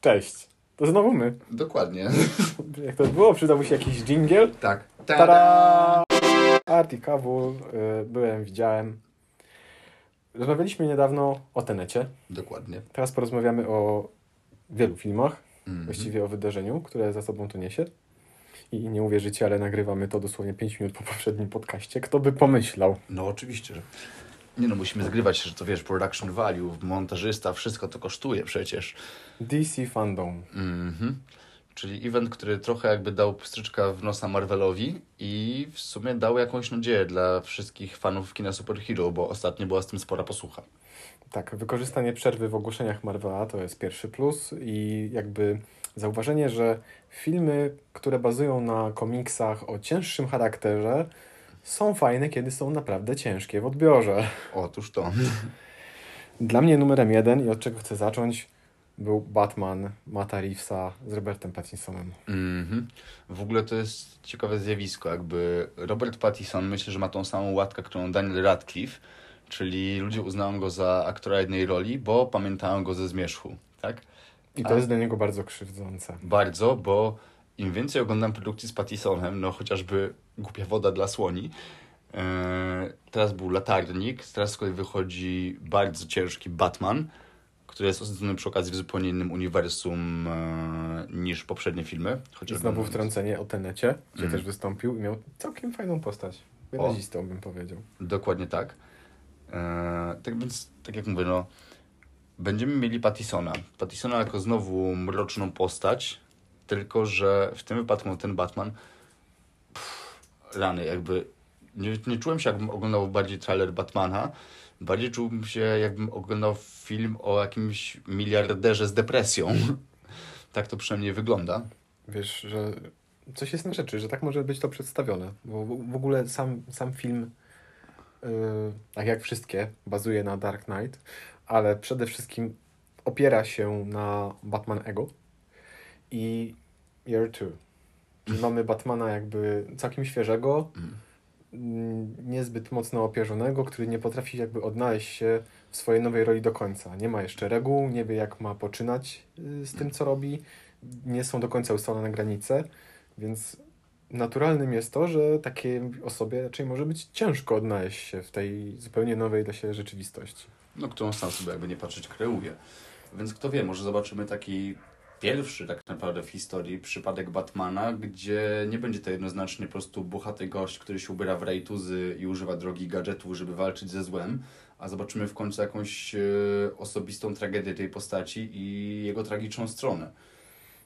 Cześć. To znowu my. Dokładnie. Jak to było? Przydałby się jakiś jingle? Tak. Tada! Arti Kabul. y, Byłem, widziałem. Rozmawialiśmy niedawno o Tenecie. Dokładnie. Teraz porozmawiamy o wielu filmach. Mhm. Właściwie o wydarzeniu, które za sobą to niesie. I nie uwierzycie, ale nagrywamy to dosłownie 5 minut po poprzednim podcaście. Kto by pomyślał? No oczywiście, że... Nie no, musimy zgrywać, że to wiesz, production value, montażysta, wszystko to kosztuje przecież. DC Fandom. Mhm. Czyli event, który trochę jakby dał pstryczka w nosa Marvelowi i w sumie dał jakąś nadzieję dla wszystkich fanów kina superhero, bo ostatnio była z tym spora posłucha. Tak, wykorzystanie przerwy w ogłoszeniach Marvela to jest pierwszy plus i jakby zauważenie, że filmy, które bazują na komiksach o cięższym charakterze, są fajne, kiedy są naprawdę ciężkie w odbiorze. Otóż to. Dla mnie numerem jeden i od czego chcę zacząć był Batman Mata Reevesa z Robertem Pattinsonem. Mhm. W ogóle to jest ciekawe zjawisko, jakby Robert Pattinson myślę, że ma tą samą łatkę, którą Daniel Radcliffe, czyli ludzie uznają go za aktora jednej roli, bo pamiętają go ze zmierzchu, tak? I to A- jest dla niego bardzo krzywdzące. Bardzo, bo im więcej oglądam produkcji z Pattisonem, no chociażby Głupia woda dla słoni, yy, teraz był Latarnik, teraz z kolei wychodzi bardzo ciężki Batman, który jest osadzony przy okazji w zupełnie innym uniwersum yy, niż poprzednie filmy. I Chociażby znowu wtrącenie o Tenecie, gdzie Mhm. też wystąpił i miał całkiem fajną postać. Wyrazistą bym powiedział. Dokładnie tak. E, tak więc, tak jak mówię, no, będziemy mieli Pattisona. Pattisona jako znowu mroczną postać, tylko że w tym wypadku ten Batman pff, rany, jakby nie, nie czułem się, jakbym oglądał bardziej trailer Batmana, bardziej czułem się, jakbym oglądał film o jakimś miliarderze z depresją. tak to przynajmniej wygląda. Wiesz, że coś jest na rzeczy, że tak może być to przedstawione. Bo w w ogóle sam, sam film, yy, tak jak wszystkie, bazuje na Dark Knight, ale przede wszystkim opiera się na Batman Ego i Year 2. Czyli mamy Batmana jakby całkiem świeżego, mm, niezbyt mocno opierzonego, który nie potrafi jakby odnaleźć się w swojej nowej roli do końca. Nie ma jeszcze reguł, nie wie jak ma poczynać y, z tym, co robi. Nie są do końca ustalone granice, więc naturalnym jest to, że takiej osobie raczej może być ciężko odnaleźć się w tej zupełnie nowej dla siebie rzeczywistości. no, którą sam sobie jakby nie patrzeć kreuje. Więc kto wie, może zobaczymy taki pierwszy tak naprawdę w historii przypadek Batmana, gdzie nie będzie to jednoznacznie po prostu bohaty gość, który się ubiera w rajtuzy i używa drogich gadżetów, żeby walczyć ze złem, a zobaczymy w końcu jakąś e, osobistą tragedię tej postaci i jego tragiczną stronę.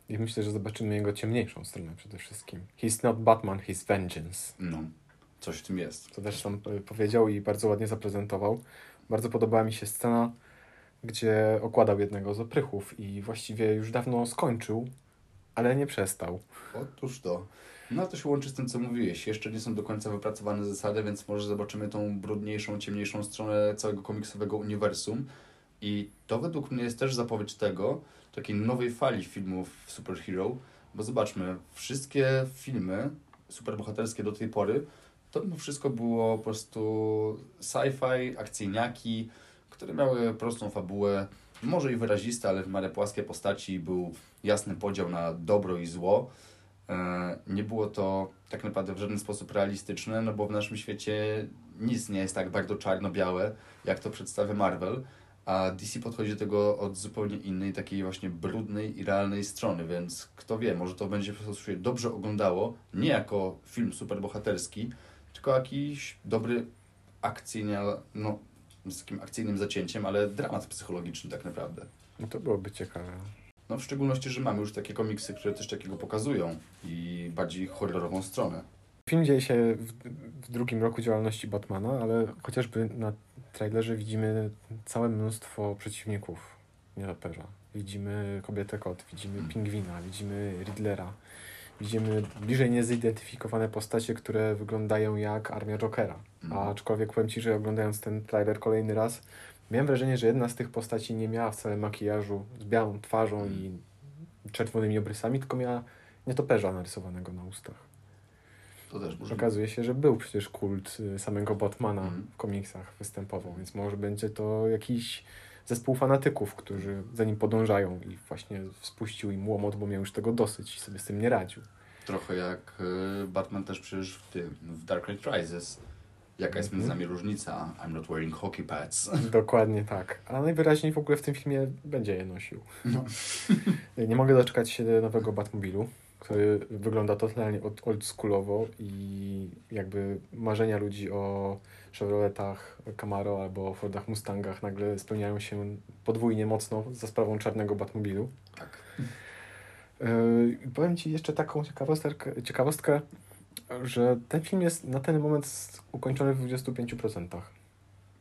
I myślę, że zobaczymy jego ciemniejszą stronę przede wszystkim. He's not Batman, he's vengeance. No, coś w tym jest. co też sam y, powiedział i bardzo ładnie zaprezentował. Bardzo podobała mi się scena, gdzie okładał jednego z oprychów i właściwie już dawno skończył, ale nie przestał. Otóż to. No to się łączy z tym, co mówiłeś. Jeszcze nie są do końca wypracowane zasady, więc może zobaczymy tą brudniejszą, ciemniejszą stronę całego komiksowego uniwersum. I to według mnie jest też zapowiedź tego, takiej nowej fali filmów superhero, bo zobaczmy, wszystkie filmy superbohaterskie do tej pory, to wszystko było po prostu sci-fi, akcyjniaki, które miały prostą fabułę, może i wyraziste, ale w miarę płaskie postaci, był jasny podział na dobro i zło. E, Nie było to tak naprawdę w żaden sposób realistyczne, no bo w naszym świecie nic nie jest tak bardzo czarno-białe, jak to przedstawia Marvel, a DC podchodzi do tego od zupełnie innej, takiej właśnie brudnej i realnej strony, więc kto wie, może to będzie po prostu się dobrze oglądało, nie jako film superbohaterski, tylko jakiś dobry akcyjnia, no z takim akcyjnym zacięciem, ale dramat psychologiczny tak naprawdę. No to byłoby ciekawe. No w szczególności, że mamy już takie komiksy, które coś takiego pokazują i bardziej horrorową stronę. Film dzieje się w, w drugim roku działalności Batmana, ale chociażby na trailerze widzimy całe mnóstwo przeciwników nietoperza. Widzimy kobietę kot, widzimy pingwina, widzimy Riddlera. Widzimy bliżej niezidentyfikowane postacie, które wyglądają jak armia Jokera. Mhm. Aczkolwiek powiem Ci, że oglądając ten trailer kolejny raz, miałem wrażenie, że jedna z tych postaci nie miała wcale makijażu z białą twarzą i czerwonymi obrysami, tylko miała nietoperza narysowanego na ustach. To też możliwe. Okazuje się, że był przecież kult y, samego Batmana Mhm. w komiksach występował, więc może będzie to jakiś zespół fanatyków, którzy za nim podążają i właśnie spuścił im łomot, bo miał już tego dosyć i sobie z tym nie radził. Trochę jak y, Batman też przecież w tym, w Dark Knight Rises. Jaka jest między Mhm. nami różnica? I'm not wearing hockey pads. Dokładnie tak. A najwyraźniej w ogóle w tym filmie będzie je nosił. No. Nie mogę doczekać się nowego Batmobilu, który wygląda totalnie oldschoolowo i jakby marzenia ludzi o Chevroletach Camaro albo Fordach Mustangach nagle spełniają się podwójnie mocno za sprawą czarnego Batmobilu. Tak. Yy, powiem Ci jeszcze taką ciekawostkę, ciekawostkę, że ten film jest na ten moment ukończony w 25%.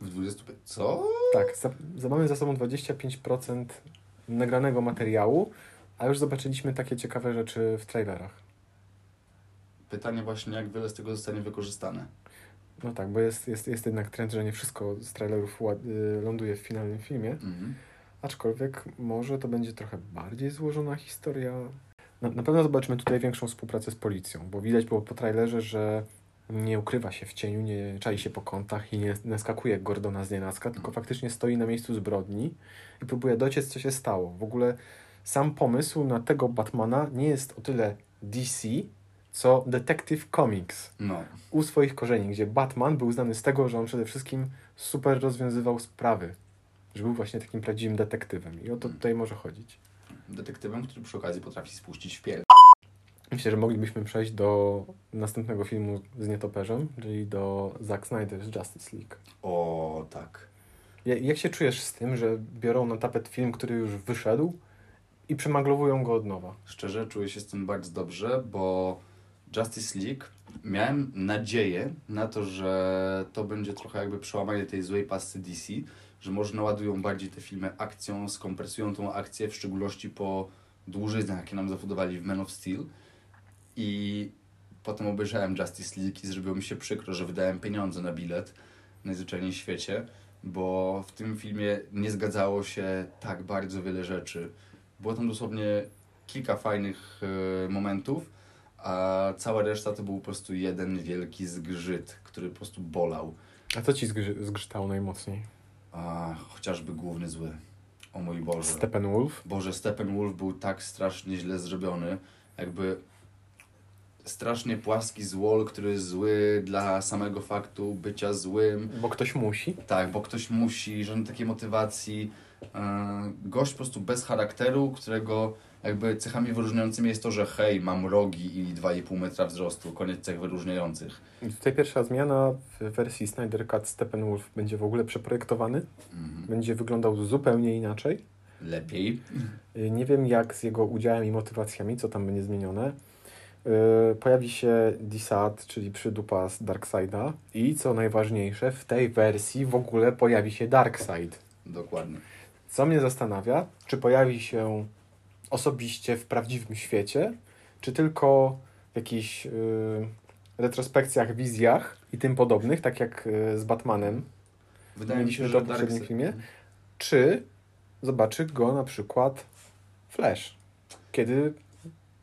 W 20... Co? Tak, za, za mamy za sobą 25% nagranego materiału, a już zobaczyliśmy takie ciekawe rzeczy w trailerach. Pytanie właśnie, jak wiele z tego zostanie wykorzystane. No tak, bo jest, jest, jest jednak trend, że nie wszystko z trailerów ład, y, ląduje w finalnym filmie, Mhm. aczkolwiek może to będzie trochę bardziej złożona historia. Na, na pewno zobaczymy tutaj większą współpracę z policją, bo widać było po trailerze, że nie ukrywa się w cieniu, nie czai się po kątach i nie naskakuje Gordona z nienacka, tylko faktycznie stoi na miejscu zbrodni i próbuje dociec, co się stało. W ogóle sam pomysł na tego Batmana nie jest o tyle DC, co Detective Comics No. u swoich korzeni, gdzie Batman był znany z tego, że on przede wszystkim super rozwiązywał sprawy, że był właśnie takim prawdziwym detektywem i o to tutaj może chodzić. Detektywem, który przy okazji potrafi spuścić w piel. Myślę, że moglibyśmy przejść do następnego filmu z nietoperzem, czyli do Zack Snyder's Justice League. O, tak. Ja- Jak się czujesz z tym, że biorą na tapet film, który już wyszedł i przemaglowują go od nowa? Szczerze czuję się z tym bardzo dobrze, bo Justice League miałem nadzieję na to, że to będzie trochę jakby przełamanie tej złej pasy DC, że może naładują bardziej te filmy akcją, skompresują tą akcję, w szczególności po dłużyznach, jakie nam zafudowali w Man of Steel. I potem obejrzałem Justice League i zrobiło mi się przykro, że wydałem pieniądze na bilet najzwyczajniej w świecie, bo w tym filmie nie zgadzało się tak bardzo wiele rzeczy. Było tam dosłownie kilka fajnych e, momentów, a cała reszta to był po prostu jeden wielki zgrzyt, który po prostu bolał. A co ci zgrzy- zgrzytało najmocniej? A chociażby główny zły. O mój Boże. Steppenwolf? Boże, Steppenwolf był tak strasznie źle zrobiony. Jakby strasznie płaski złol, który jest zły dla samego faktu bycia złym. Bo ktoś musi. Tak, bo ktoś musi, żadnej takiej motywacji. E, Gość po prostu bez charakteru, którego jakby cechami wyróżniającymi jest to, że hej, mam rogi i 2,5 metra wzrostu, koniec cech wyróżniających. I tutaj pierwsza zmiana w wersji Snyder Cut Steppenwolf będzie w ogóle przeprojektowany. Mhm. Będzie wyglądał zupełnie inaczej. Lepiej. Y, Nie wiem jak z jego udziałem i motywacjami, co tam będzie zmienione. Y, Pojawi się Disad, czyli przydupa z Darkseida i co najważniejsze, w tej wersji w ogóle pojawi się Darkseid. Dokładnie. Co mnie zastanawia, czy pojawi się osobiście w prawdziwym świecie, czy tylko w jakichś y, retrospekcjach, wizjach i tym podobnych, tak jak y, z Batmanem, Wydaje mi się, to w poprzednim filmie. czy zobaczy go na przykład Flash, kiedy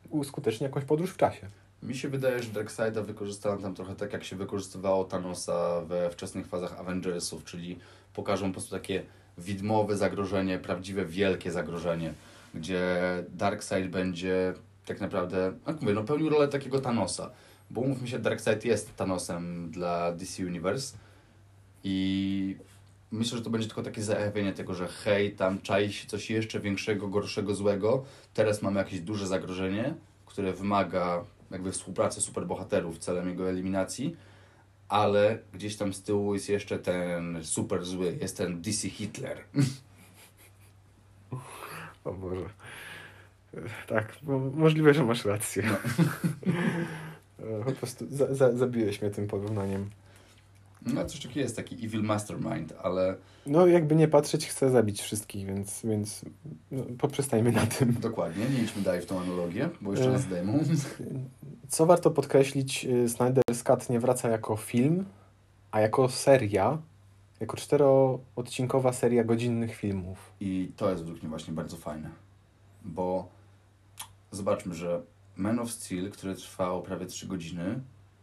uskutecznie jakąś podróż w czasie. Mi się wydaje, że Darkseida wykorzystano tam trochę tak, jak się wykorzystywało Thanosa we wczesnych fazach Avengersów, czyli pokażą po prostu takie widmowe zagrożenie, prawdziwe wielkie zagrożenie, gdzie Darkseid będzie tak naprawdę, jak mówię, no pełnił rolę takiego Thanosa, bo umówmy się, Darkseid jest Thanosem dla DC Universe i myślę, że to będzie tylko takie zajawienie tego, że hej, tam czai się coś jeszcze większego, gorszego, złego, teraz mamy jakieś duże zagrożenie, które wymaga jakby współpracy superbohaterów celem jego eliminacji, ale gdzieś tam z tyłu jest jeszcze ten super zły, jest ten DC Hitler. O Boże. Tak, możliwe, że masz rację. E, Po prostu za, za, zabiłeś mnie tym porównaniem. No coś takiego jest, taki evil mastermind, ale No, jakby nie patrzeć, chcę zabić wszystkich, więc, więc no, poprzestajmy na tym. dokładnie, nie idźmy dalej w tą analogię, bo jeszcze E. nas zdejmą. Co warto podkreślić, y, Snyder's Cut nie wraca jako film, a jako seria, jako czteroodcinkowa seria godzinnych filmów. I to jest według mnie właśnie bardzo fajne, bo zobaczmy, że Man of Steel, który trwał prawie 3 godziny,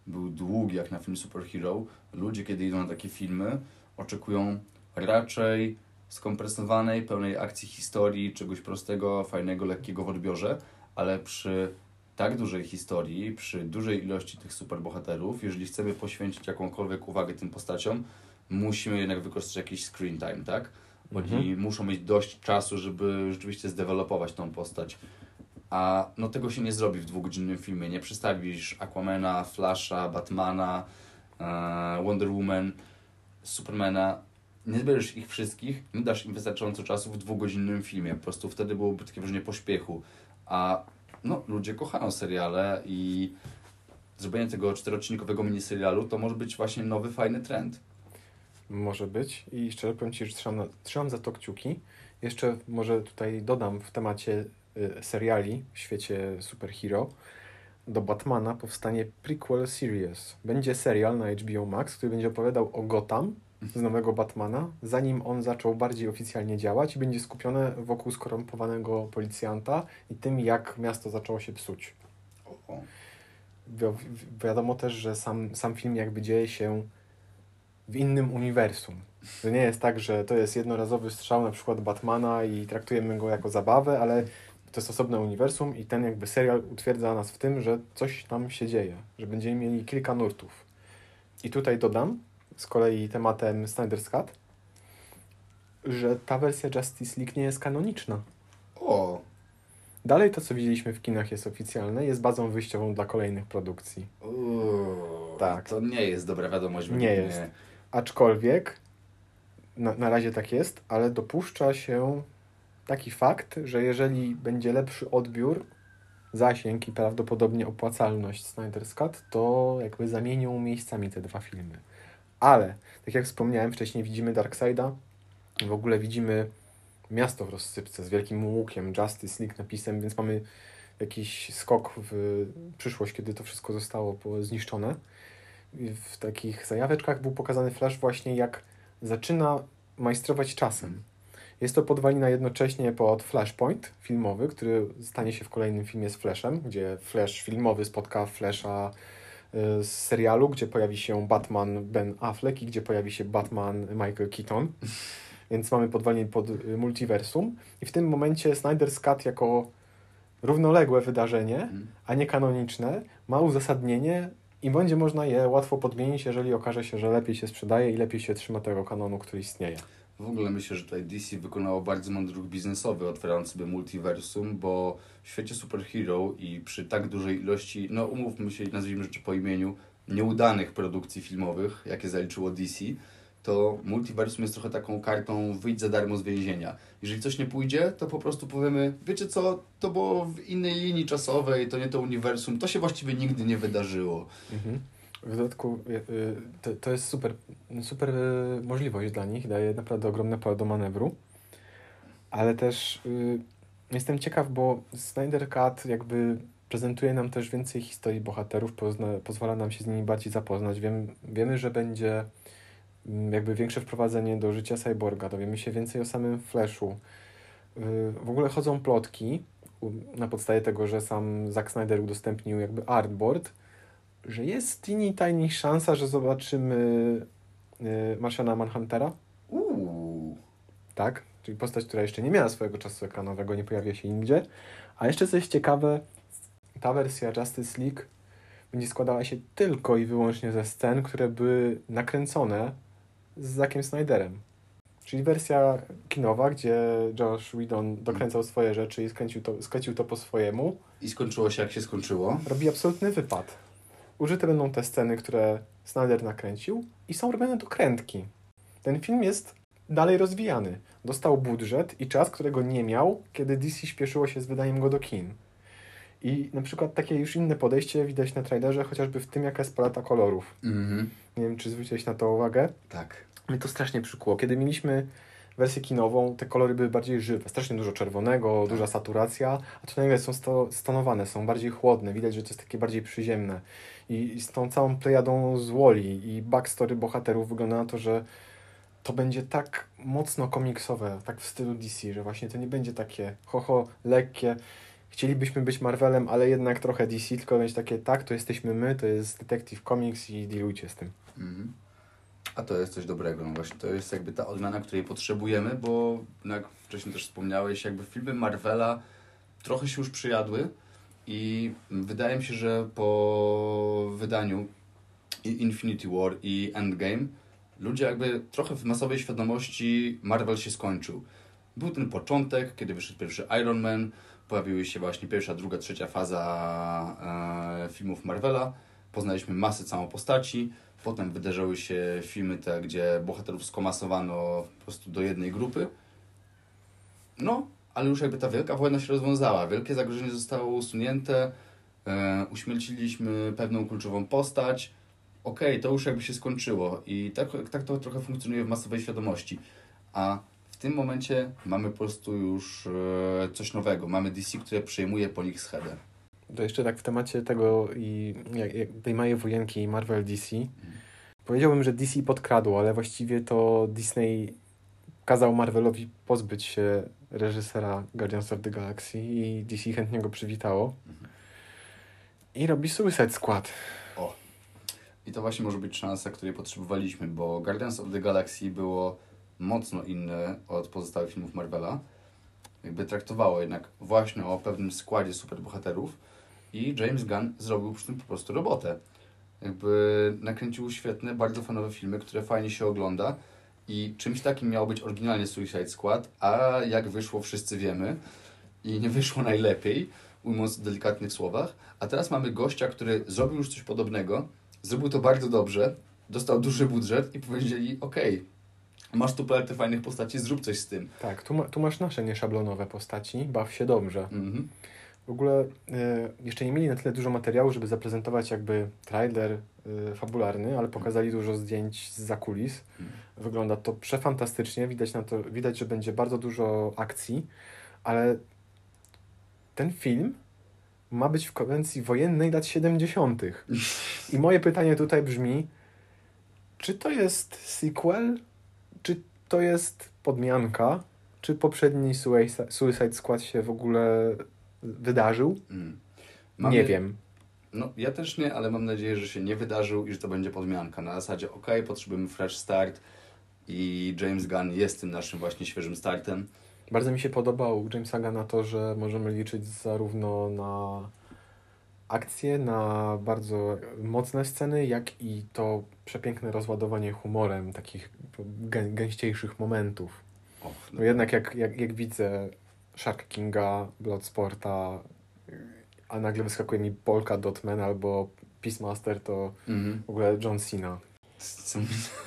był długi jak na film superhero. Ludzie, kiedy idą na takie filmy, oczekują raczej skompresowanej, pełnej akcji historii, czegoś prostego, fajnego, lekkiego w odbiorze, ale przy tak dużej historii, przy dużej ilości tych superbohaterów, jeżeli chcemy poświęcić jakąkolwiek uwagę tym postaciom, musimy jednak wykorzystać jakiś screen time, tak? Oni Mhm. muszą mieć dość czasu, żeby rzeczywiście zdevelopować tą postać. A no tego się nie zrobi w dwugodzinnym filmie. Nie przedstawisz Aquamana, Flasha, Batmana, e, Wonder Woman, Supermana. Nie zbierzesz ich wszystkich, nie dasz im wystarczająco czasu w dwugodzinnym filmie. Po prostu wtedy byłoby takie wrażenie pośpiechu. A no, ludzie kochają seriale i zrobienie tego czteroodcinkowego miniserialu to może być właśnie nowy, fajny trend. Może być i szczerze powiem Ci, że trzymam, trzymam za to kciuki. Jeszcze może tutaj dodam w temacie seriali w świecie superhero. Do Batmana powstanie prequel series. Będzie serial na HBO Max, który będzie opowiadał o Gotham z nowego Batmana, zanim on zaczął bardziej oficjalnie działać i będzie skupione wokół skorumpowanego policjanta i tym, jak miasto zaczęło się psuć. Wi- wiadomo też, że sam, sam film jakby dzieje się w innym uniwersum. To nie jest tak, że to jest jednorazowy strzał na przykład Batmana i traktujemy go jako zabawę, ale to jest osobne uniwersum i ten jakby serial utwierdza nas w tym, że coś tam się dzieje, że będziemy mieli kilka nurtów. I tutaj dodam z kolei tematem Snyder's Cut, że ta wersja Justice League nie jest kanoniczna. o. Dalej to, co widzieliśmy w kinach jest oficjalne, jest bazą wyjściową dla kolejnych produkcji. Uuu, Tak. To nie jest dobra wiadomość. Nie według jest. Aczkolwiek na, na razie tak jest, ale dopuszcza się taki fakt, że jeżeli będzie lepszy odbiór, zasięg i prawdopodobnie opłacalność Snyder's Cut, to jakby zamienią miejscami te dwa filmy. Ale, tak jak wspomniałem wcześniej, widzimy Darkseida, w ogóle widzimy miasto w rozsypce z wielkim łukiem, Justice League napisem, więc mamy jakiś skok w przyszłość, kiedy to wszystko zostało zniszczone. W takich zajaweczkach był pokazany Flash właśnie jak zaczyna majstrować czasem. Jest to podwalina jednocześnie pod Flashpoint filmowy, który stanie się w kolejnym filmie z Flashem, gdzie Flash filmowy spotka Flasha y, z serialu, gdzie pojawi się Batman Ben Affleck i gdzie pojawi się Batman Michael Keaton. Więc mamy podwalenie pod y, multiversum. I w tym momencie Snyder's Cut jako równoległe wydarzenie Mhm. a nie kanoniczne, ma uzasadnienie i będzie można je łatwo podmienić, jeżeli okaże się, że lepiej się sprzedaje i lepiej się trzyma tego kanonu, który istnieje. W ogóle myślę, że tutaj DC wykonało bardzo mądry ruch biznesowy, otwierając sobie multiversum, bo w świecie superhero i przy tak dużej ilości, no umówmy się nazwijmy rzeczy po imieniu, nieudanych produkcji filmowych, jakie zaliczyło DC, to multiversum jest trochę taką kartą wyjdź za darmo z więzienia. Jeżeli coś nie pójdzie, to po prostu powiemy, wiecie co, to było w innej linii czasowej, to nie to uniwersum, to się właściwie nigdy nie wydarzyło. Mhm. W dodatku y, to, to jest super, super y, możliwość dla nich, daje naprawdę ogromne pole do manewru, ale też y, jestem ciekaw, bo Snyder Cut jakby prezentuje nam też więcej historii bohaterów, pozna, pozwala nam się z nimi bardziej zapoznać. Wiem, wiemy, że będzie mm, jakby większe wprowadzenie do życia Cyborga, dowiemy się więcej o samym Flashu. W ogóle chodzą plotki na podstawie tego, że sam Zack Snyder udostępnił jakby artboard, że jest teeny tiny szansa, że zobaczymy y, Martiana Manhuntera, Uuu. tak? Czyli postać, która jeszcze nie miała swojego czasu ekranowego, nie pojawia się nigdzie. A jeszcze coś ciekawe, ta wersja Justice League będzie składała się tylko i wyłącznie ze scen, które były nakręcone z Zackiem Snyderem. Czyli wersja kinowa, gdzie Josh Whedon dokręcał swoje rzeczy i skręcił to, skręcił to po swojemu, I skończyło się jak się skończyło. robi absolutny wypad. Użyte będą te sceny, które Snyder nakręcił i są robione dokrętki. Ten film jest dalej rozwijany. Dostał budżet i czas, którego nie miał, kiedy DC śpieszyło się z wydaniem go do kin. I na przykład takie już inne podejście widać na trailerze, chociażby w tym, jaka jest paleta kolorów. Mhm. Nie wiem, czy zwróciłeś na to uwagę. Tak. Mnie to strasznie przykuło. Kiedy mieliśmy wersję kinową, te kolory były bardziej żywe. Strasznie dużo czerwonego, duża saturacja, a tu nagle są sto, stonowane, są bardziej chłodne. Widać, że to jest takie bardziej przyziemne. I, I z tą całą plejadą z Woli i backstory bohaterów wygląda na to, że to będzie tak mocno komiksowe, tak w stylu DC, że właśnie to nie będzie takie hoho, lekkie. Chcielibyśmy być Marvelem, ale jednak trochę DC, tylko będzie takie, tak, to jesteśmy my, to jest Detective Comics i dealujcie z tym. Mhm. A to jest coś dobrego, no właśnie to jest jakby ta odmiana, której potrzebujemy, bo jak wcześniej też wspomniałeś, jakby filmy Marvela trochę się już przyjadły i wydaje mi się, że po wydaniu Infinity War i Endgame ludzie jakby trochę w masowej świadomości Marvel się skończył. Był ten początek, kiedy wyszedł pierwszy Iron Man, pojawiły się właśnie pierwsza, druga, trzecia faza e, filmów Marvela, poznaliśmy masę całą postaci, potem wydarzyły się filmy te, gdzie bohaterów skomasowano po prostu do jednej grupy. No, ale już jakby ta wielka wojna się rozwiązała, wielkie zagrożenie zostało usunięte, e, uśmierciliśmy pewną kluczową postać, okej, okay, to już jakby się skończyło i tak, tak to trochę funkcjonuje w masowej świadomości. A w tym momencie mamy po prostu już e, coś nowego. Mamy DC, które przejmuje po nich schedę. To jeszcze tak w temacie tego i jak, jak tej małej wojenki Marvel DC. Mhm. Powiedziałbym, że DC podkradło, ale właściwie to Disney kazał Marvelowi pozbyć się reżysera Guardians of the Galaxy i DC chętnie go przywitało. Mhm. I robi Suicide Squad. O. I to właśnie może być szansa, której potrzebowaliśmy, bo Guardians of the Galaxy było mocno inne od pozostałych filmów Marvela. Jakby traktowało jednak właśnie o pewnym składzie superbohaterów i James Gunn zrobił przy tym po prostu robotę. Jakby nakręcił świetne, bardzo fanowe filmy, które fajnie się ogląda i czymś takim miał być oryginalnie Suicide Squad, a jak wyszło wszyscy wiemy i nie wyszło najlepiej, ujmując w delikatnych słowach. A teraz mamy gościa, który zrobił już coś podobnego, zrobił to bardzo dobrze, dostał duży budżet i powiedzieli, okej, okay, masz tu paletę fajnych postaci, zrób coś z tym. Tak, tu, ma, tu masz nasze nieszablonowe postaci, baw się dobrze. Mhm. W ogóle y, jeszcze nie mieli na tyle dużo materiału, żeby zaprezentować jakby trailer y, fabularny, ale pokazali dużo zdjęć z zakulis. Wygląda to przefantastycznie, widać, na to, widać, że będzie bardzo dużo akcji, ale ten film ma być w konwencji wojennej lat 70. I moje pytanie tutaj brzmi, czy to jest sequel czy to jest podmianka? Czy poprzedni Suicide Squad się w ogóle wydarzył? Mm. Mamy, nie wiem. No, ja też nie, ale mam nadzieję, że się nie wydarzył i że to będzie podmianka. Na zasadzie, ok, potrzebujemy fresh start i James Gunn jest tym naszym właśnie świeżym startem. Bardzo mi się podobał Jamesa Gunna to, że możemy liczyć zarówno na akcje, na bardzo mocne sceny, jak i to przepiękne rozładowanie humorem takich gę gęściejszych momentów. Och, no. jednak jak, jak, jak widzę Shark Kinga, Bloodsporta, a nagle wyskakuje mi Polka Dotman albo Peacemaster, to mm -hmm. w ogóle John Cena.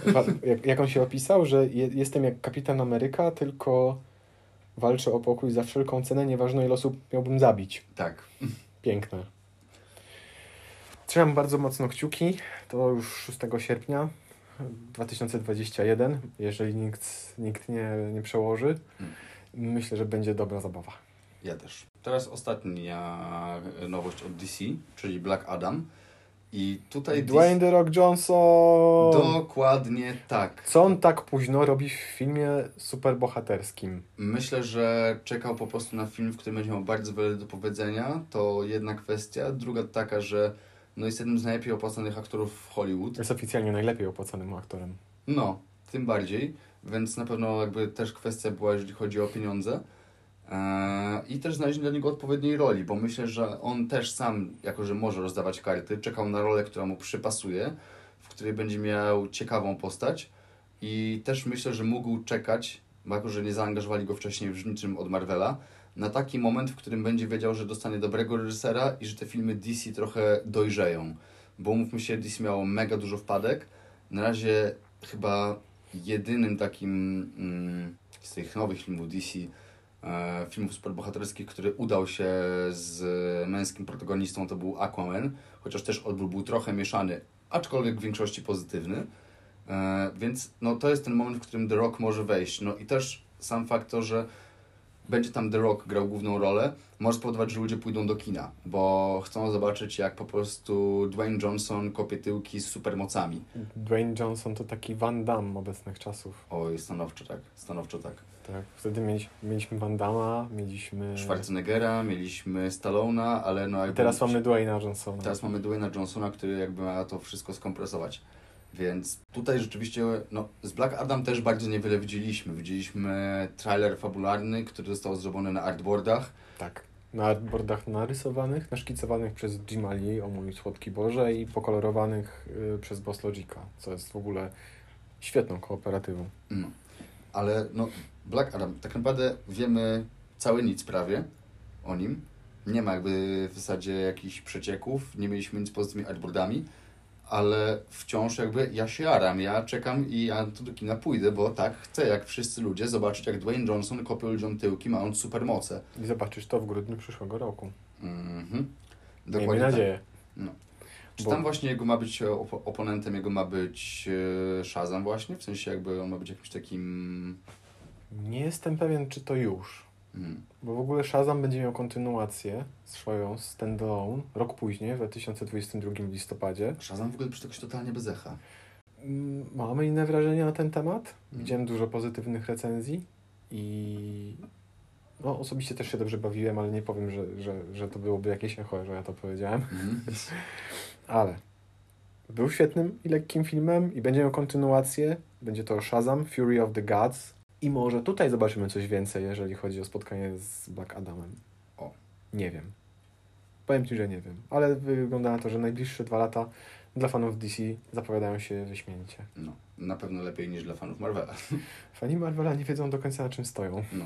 jak, jak on się opisał, że je, jestem jak kapitan Ameryka, tylko walczę o pokój za wszelką cenę, nieważne ile osób miałbym zabić. Tak. Piękne. Trzymam bardzo mocno kciuki. To już 6 sierpnia 2021, jeżeli nikt, nikt nie, nie przełoży. Hmm. Myślę, że będzie dobra zabawa. Ja też. Teraz ostatnia nowość od DC, czyli Black Adam. I tutaj. Dwayne DC... The Rock Johnson! Dokładnie tak. Co on tak późno robi w filmie superbohaterskim? Myślę, że czekał po prostu na film, w którym będzie miał bardzo wiele do powiedzenia. To jedna kwestia. Druga taka, że no jest jednym z najlepiej opłacanych aktorów w Hollywood. Jest oficjalnie najlepiej opłacanym aktorem. No, tym bardziej, więc na pewno jakby też kwestia była, jeżeli chodzi o pieniądze. Eee, I też znaleźli dla niego odpowiedniej roli, bo myślę, że on też sam, jako że może rozdawać karty, czekał na rolę, która mu przypasuje, w której będzie miał ciekawą postać. I też myślę, że mógł czekać, bo jako że nie zaangażowali go wcześniej w niczym od Marvela, na taki moment, w którym będzie wiedział, że dostanie dobrego reżysera i że te filmy DC trochę dojrzeją. Bo mówmy się, DC miało mega dużo wpadek. Na razie chyba jedynym takim mm, z tych nowych filmów DC, e, filmów superbohaterskich, który udał się z męskim protagonistą, to był Aquaman, chociaż też odbiór był trochę mieszany, aczkolwiek w większości pozytywny. E, więc no, to jest ten moment, w którym The Rock może wejść. No i też sam fakt to, że będzie tam The Rock grał główną rolę, może spowodować, że ludzie pójdą do kina, bo chcą zobaczyć, jak po prostu Dwayne Johnson kopie tyłki z supermocami. Dwayne Johnson to taki Van Damme obecnych czasów. Oj, stanowczo tak, stanowczo tak. Tak, wtedy mieliśmy, mieliśmy Van Damme, mieliśmy... Schwarzeneggera, mieliśmy Stallona, ale no... Jakby teraz mamy Dwayna Johnsona. Teraz mamy Dwayna Johnsona, który jakby ma to wszystko skompresować. Więc tutaj rzeczywiście, no, z Black Adam też bardzo niewiele widzieliśmy. Widzieliśmy trailer fabularny, który został zrobiony na artboardach. Tak. Na artboardach narysowanych, naszkicowanych przez Jim Ali, o mój słodki Boże, i pokolorowanych y, przez Boss Logica, co jest w ogóle świetną kooperatywą. No. Ale no, Black Adam, tak naprawdę wiemy cały nic prawie o nim. Nie ma jakby w zasadzie jakichś przecieków, nie mieliśmy nic poza tymi artboardami, ale wciąż jakby ja się jaram, ja czekam i ja do kina pójdę, bo tak chcę, jak wszyscy ludzie, zobaczyć jak Dwayne Johnson kopie ludziom tyłki, mając supermoce. I zobaczysz to w grudniu przyszłego roku. Mhm. Miejmy nadzieję. No. Czy Bo- tam właśnie jego ma być e, op- oponentem, jego ma być e, Shazam właśnie? W sensie jakby on ma być jakimś takim... Nie jestem pewien, czy to już. Mm, Bo w ogóle Shazam będzie miał kontynuację swoją standalone rok później, w 2022 w listopadzie. Shazam w ogóle przy jakoś totalnie bez echa. Mm, Mamy inne wrażenia na ten temat. Mhm. Widziałem dużo pozytywnych recenzji i no, osobiście też się dobrze bawiłem, ale nie powiem, że, że, że to byłoby jakieś echo, że ja to powiedziałem. Mhm. Ale był świetnym i lekkim filmem i będzie miał kontynuację. Będzie to Shazam, Fury of the Gods. I może tutaj zobaczymy coś więcej, jeżeli chodzi o spotkanie z Black Adamem. O. Nie wiem. Powiem Ci, że nie wiem. Ale wygląda na to, że najbliższe dwa lata dla fanów DC zapowiadają się wyśmienicie. No, na pewno lepiej niż dla fanów Marvela. Fani Marvela nie wiedzą do końca na czym stoją. No.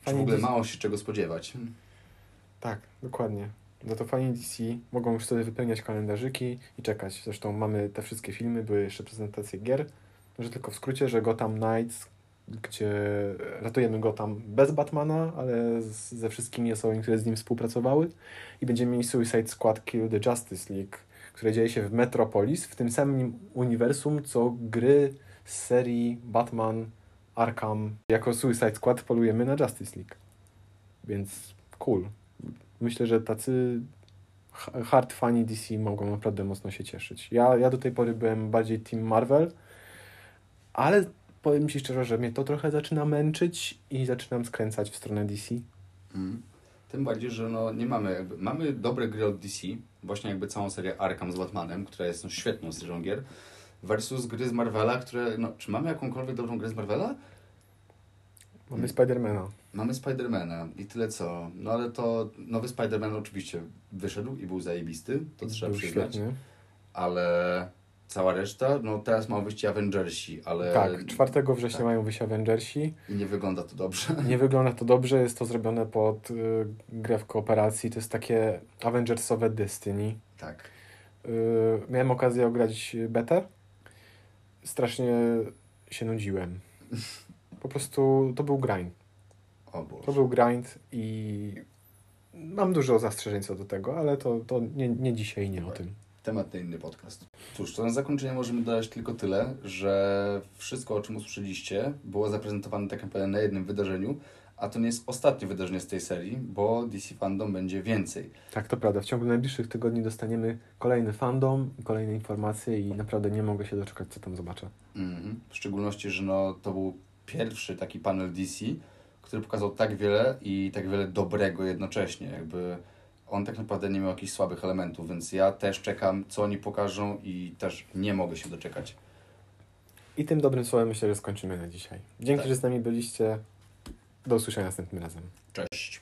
Fani w ogóle DC mało się czego spodziewać. Tak, dokładnie. No to fani DC mogą już sobie wypełniać kalendarzyki i czekać. Zresztą mamy te wszystkie filmy, były jeszcze prezentacje gier. Że tylko w skrócie, że Gotham Knights, gdzie ratujemy Gotham bez Batmana, ale z, ze wszystkimi osobami, które z nim współpracowały. I będziemy mieli Suicide Squad Kill the Justice League, które dzieje się w Metropolis, w tym samym uniwersum, co gry z serii Batman Arkham. Jako Suicide Squad polujemy na Justice League. Więc cool. Myślę, że tacy ha- hard fani DC mogą naprawdę mocno się cieszyć. Ja, ja do tej pory byłem bardziej Team Marvel, ale powiem Ci szczerze, że mnie to trochę zaczyna męczyć i zaczynam skręcać w stronę DC. Mm. Tym bardziej, że no nie mamy jakby, mamy dobre gry od DC, właśnie jakby całą serię Arkham z Batmanem, która jest no, świetną serią gier, versus gry z Marvela, które, no, czy mamy jakąkolwiek dobrą grę z Marvela? Mamy. Spidermana. Mamy Spidermana i tyle co. No ale to nowy Spider-Man oczywiście wyszedł i był zajebisty, to trzeba Był przyznać. świetny. Ale cała reszta, no teraz mają wyjść Avengersi, ale Tak, 4 września tak. mają wyjść Avengersi. i nie wygląda to dobrze. Nie wygląda to dobrze, jest to zrobione pod y, grę w kooperacji. To jest takie Avengersowe Destiny. Tak. Y, miałem okazję ograć betę. Strasznie się nudziłem. Po prostu to był grind. O To Boże. był grind i mam dużo zastrzeżeń co do tego, ale to, to nie, nie dzisiaj nie o tym. Temat na inny podcast. Cóż, to na zakończenie możemy dodać tylko tyle, że wszystko, o czym usłyszeliście, było zaprezentowane tak naprawdę na jednym wydarzeniu, a to nie jest ostatnie wydarzenie z tej serii, bo DC Fandom będzie więcej. Tak, to prawda. W ciągu najbliższych tygodni dostaniemy kolejny fandom, kolejne informacje i naprawdę nie mogę się doczekać, co tam zobaczę. Mhm. W szczególności, że no, to był pierwszy taki panel DC, który pokazał tak wiele i tak wiele dobrego jednocześnie. Jakby on tak naprawdę nie miał jakichś słabych elementów, więc ja też czekam, co oni pokażą i też nie mogę się doczekać. I tym dobrym słowem myślę, że skończymy na dzisiaj. Dzięki, Tak. że z nami byliście. Do usłyszenia następnym razem. Cześć.